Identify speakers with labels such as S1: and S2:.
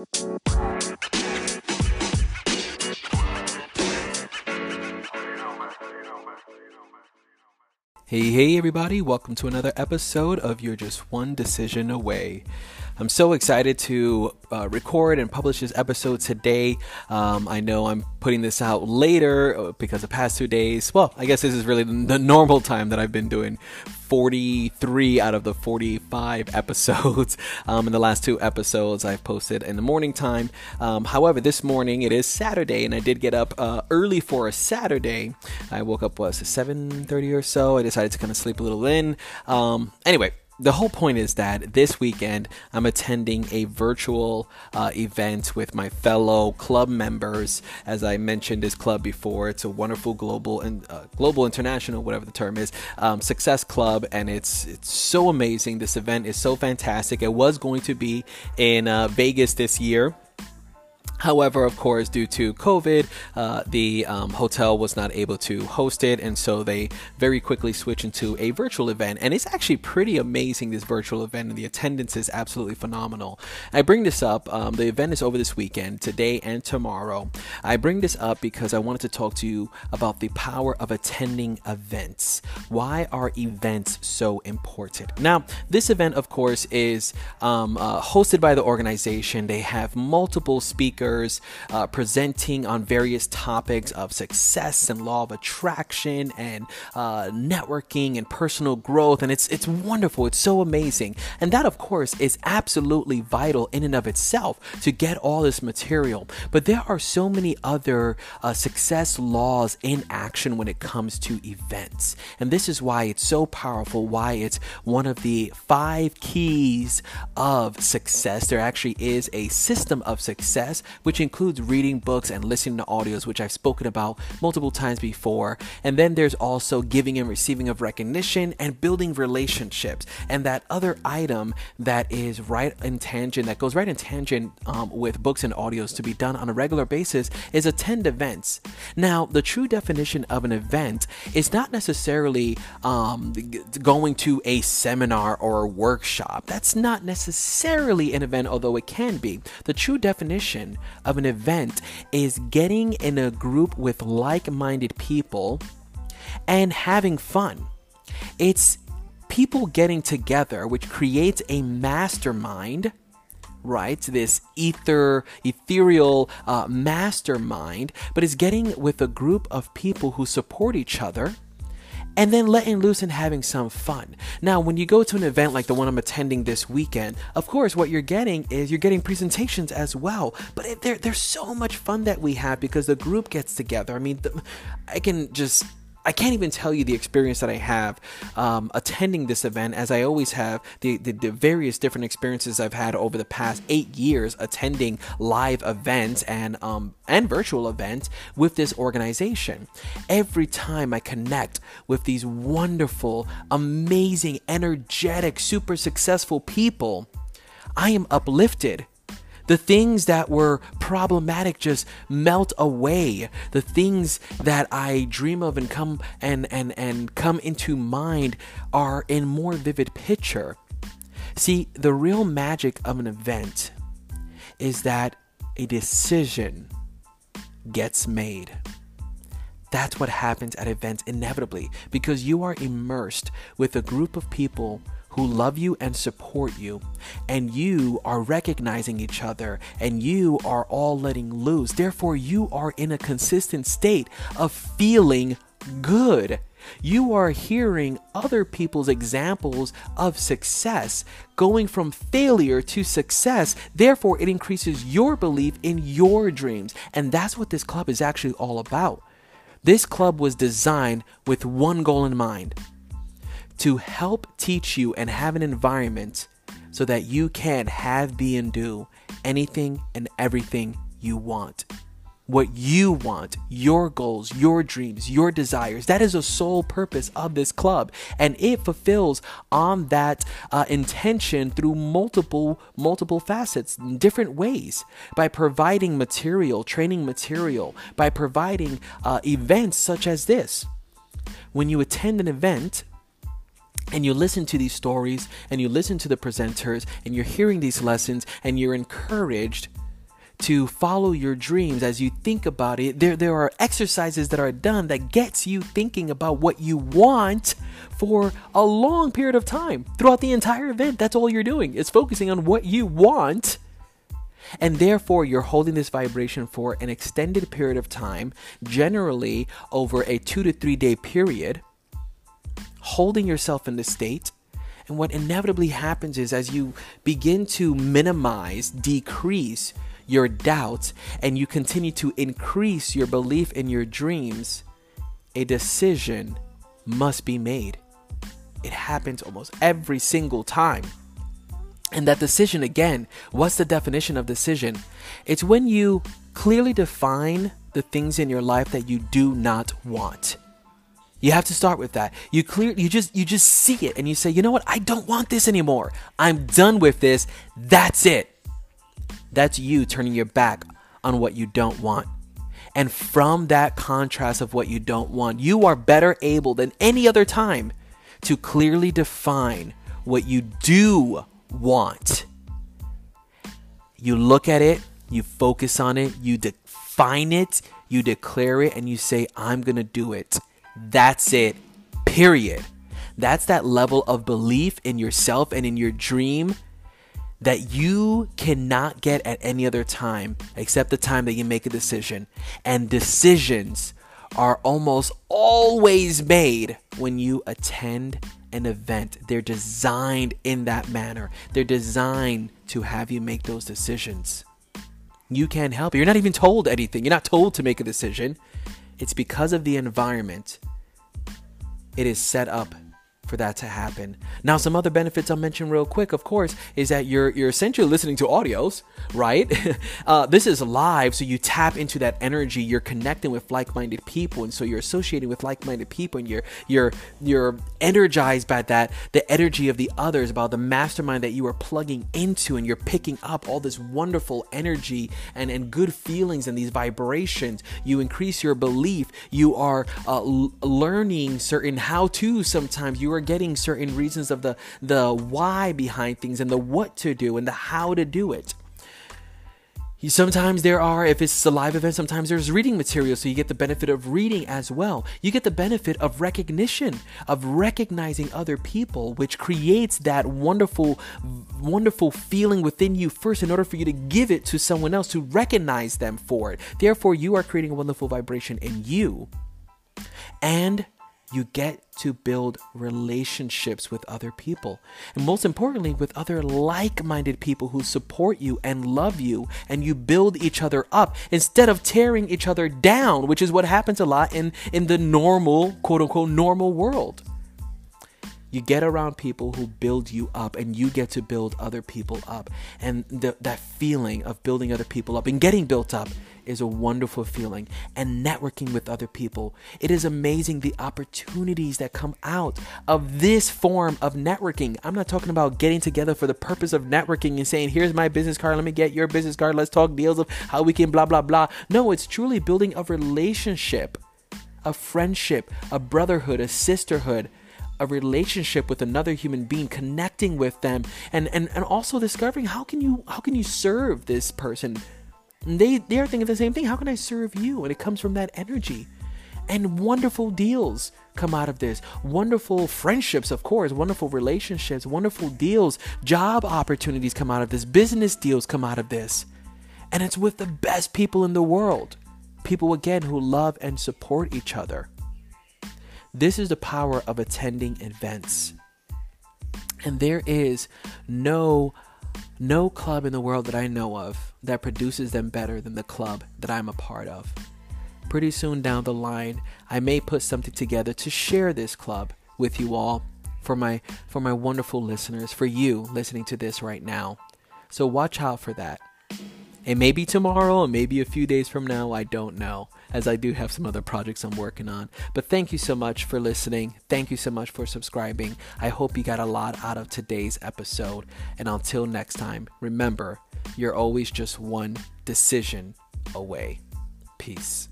S1: Hey, hey, everybody, welcome to another episode of You're Just One Decision Away. I'm so excited to uh, record and publish this episode today. Um, I know I'm putting this out later uh, because the past two days, well, I guess this is really the normal time that I've been doing 43 out of the 45 episodes. Um, in the last two episodes, I've posted in the morning time. Um, however, this morning it is Saturday, and I did get up uh, early for a Saturday. I woke up was 7:30 or so. I decided to kind of sleep a little in. Um, anyway, the whole point is that this weekend I'm attending a virtual uh, event with my fellow club members. As I mentioned this club before, it's a wonderful global and uh, global international, whatever the term is, um, success club, and it's it's so amazing. This event is so fantastic. It was going to be in uh, Vegas this year However, of course, due to COVID, uh, the um, hotel was not able to host it, and so they very quickly switched into a virtual event. And it's actually pretty amazing, this virtual event, and the attendance is absolutely phenomenal. I bring this up, um, the event is over this weekend, today and tomorrow. I bring this up because I wanted to talk to you about the power of attending events. Why are events so important? Now, this event, of course, is um, uh, hosted by the organization, they have multiple speakers speakers uh, presenting on various topics of success and law of attraction and uh, networking and personal growth. And it's, it's wonderful. It's so amazing. And that, of course, is absolutely vital in and of itself to get all this material. But there are so many other uh, success laws in action when it comes to events. And this is why it's so powerful, why it's one of the five keys of success. There actually is a system of success which includes reading books and listening to audios, which I've spoken about multiple times before. And then there's also giving and receiving of recognition and building relationships. And that other item that is right in tangent, that goes right in tangent um, with books and audios to be done on a regular basis, is attend events. Now, the true definition of an event is not necessarily um, going to a seminar or a workshop. That's not necessarily an event, although it can be. The true definition of an event is getting in a group with like minded people and having fun. It's people getting together, which creates a mastermind right? This ether, ethereal uh, mastermind, but it's getting with a group of people who support each other and then letting loose and having some fun. Now, when you go to an event like the one I'm attending this weekend, of course, what you're getting is you're getting presentations as well. But there, there's so much fun that we have because the group gets together. I mean, the, I can just I can't even tell you the experience that I have um, attending this event, as I always have the, the, the, various different experiences I've had over the past eight years attending live events and um, and virtual events with this organization. Every time I connect with these wonderful, amazing, energetic, super successful people, I am uplifted the things that were problematic just melt away. The things that I dream of and come and and and come into mind are in more vivid picture. See, the real magic of an event is that a decision gets made. That's what happens at events inevitably because you are immersed with a group of people who love you and support you, and you are recognizing each other, and you are all letting loose. Therefore, you are in a consistent state of feeling good. You are hearing other people's examples of success, going from failure to success. Therefore, it increases your belief in your dreams. And that's what this club is actually all about. This club was designed with one goal in mind to help teach you and have an environment so that you can have, be, and do anything and everything you want. What you want, your goals, your dreams, your desires. That is the sole purpose of this club. And it fulfills on that uh, intention through multiple, multiple facets, in different ways. By providing material, training material, by providing uh, events such as this. When you attend an event, and you listen to these stories and you listen to the presenters and you're hearing these lessons and you're encouraged to follow your dreams as you think about it there there are exercises that are done that gets you thinking about what you want for a long period of time throughout the entire event. That's all you're doing it's focusing on what you want and therefore you're holding this vibration for an extended period of time generally over a 2 to 3 day period holding yourself in this state and what inevitably happens is as you begin to minimize, decrease your doubts, and you continue to increase your belief in your dreams, a decision must be made. It happens almost every single time. And that decision, again, what's the definition of decision? It's when you clearly define the things in your life that you do not want. You have to start with that. You clear you just you just see it and you say, "You know what? I don't want this anymore. I'm done with this. That's it." That's you turning your back on what you don't want. And from that contrast of what you don't want, you are better able than any other time to clearly define what you do want. You look at it, you focus on it, you define it, you declare it, and you say, I'm going to do it. That's it. Period. That's that level of belief in yourself and in your dream that you cannot get at any other time except the time that you make a decision. And decisions are almost always made when you attend an event. They're designed in that manner, they're designed to have you make those decisions. You can't help it. You're not even told anything. You're not told to make a decision. It's because of the environment. It is set up for that to happen. Now, some other benefits I'll mention real quick, of course, is that you're you're essentially listening to audios, right? uh, this is live, so you tap into that energy. You're connecting with like-minded people, and so you're associating with like-minded people, and you're you're you're energized by that, the energy of the others, about the mastermind that you are plugging into, and you're picking up all this wonderful energy and and good feelings and these vibrations. You increase your belief. You are uh, l- learning certain how-to. Sometimes you are are getting certain reasons of the the why behind things and the what to do and the how to do it. Sometimes there are, if it's a live event, sometimes there's reading material, so you get the benefit of reading as well. You get the benefit of recognition, of recognizing other people, which creates that wonderful, wonderful feeling within you first in order for you to give it to someone else to recognize them for it. Therefore, you are creating a wonderful vibration in you. And you get to build relationships with other people. And most importantly, with other like minded people who support you and love you, and you build each other up instead of tearing each other down, which is what happens a lot in, in the normal, quote unquote, normal world. You get around people who build you up, and you get to build other people up. And the, that feeling of building other people up and getting built up is a wonderful feeling. And networking with other people, it is amazing the opportunities that come out of this form of networking. I'm not talking about getting together for the purpose of networking and saying, here's my business card, let me get your business card, let's talk deals of how we can blah, blah, blah. No, it's truly building a relationship, a friendship, a brotherhood, a sisterhood a relationship with another human being connecting with them and, and and also discovering how can you how can you serve this person? And they they are thinking the same thing how can i serve you? And it comes from that energy. And wonderful deals come out of this. Wonderful friendships of course wonderful relationships wonderful deals job opportunities come out of this business deals come out of this. And it's with the best people in the world people again who love and support each other this is the power of attending events. And there is no no club in the world that I know of that produces them better than the club that I'm a part of. Pretty soon down the line, I may put something together to share this club with you all for my for my wonderful listeners, for you listening to this right now. So watch out for that. It may be tomorrow, or maybe a few days from now, I don't know, as I do have some other projects I'm working on. But thank you so much for listening. Thank you so much for subscribing. I hope you got a lot out of today's episode. And until next time, remember, you're always just one decision away. Peace.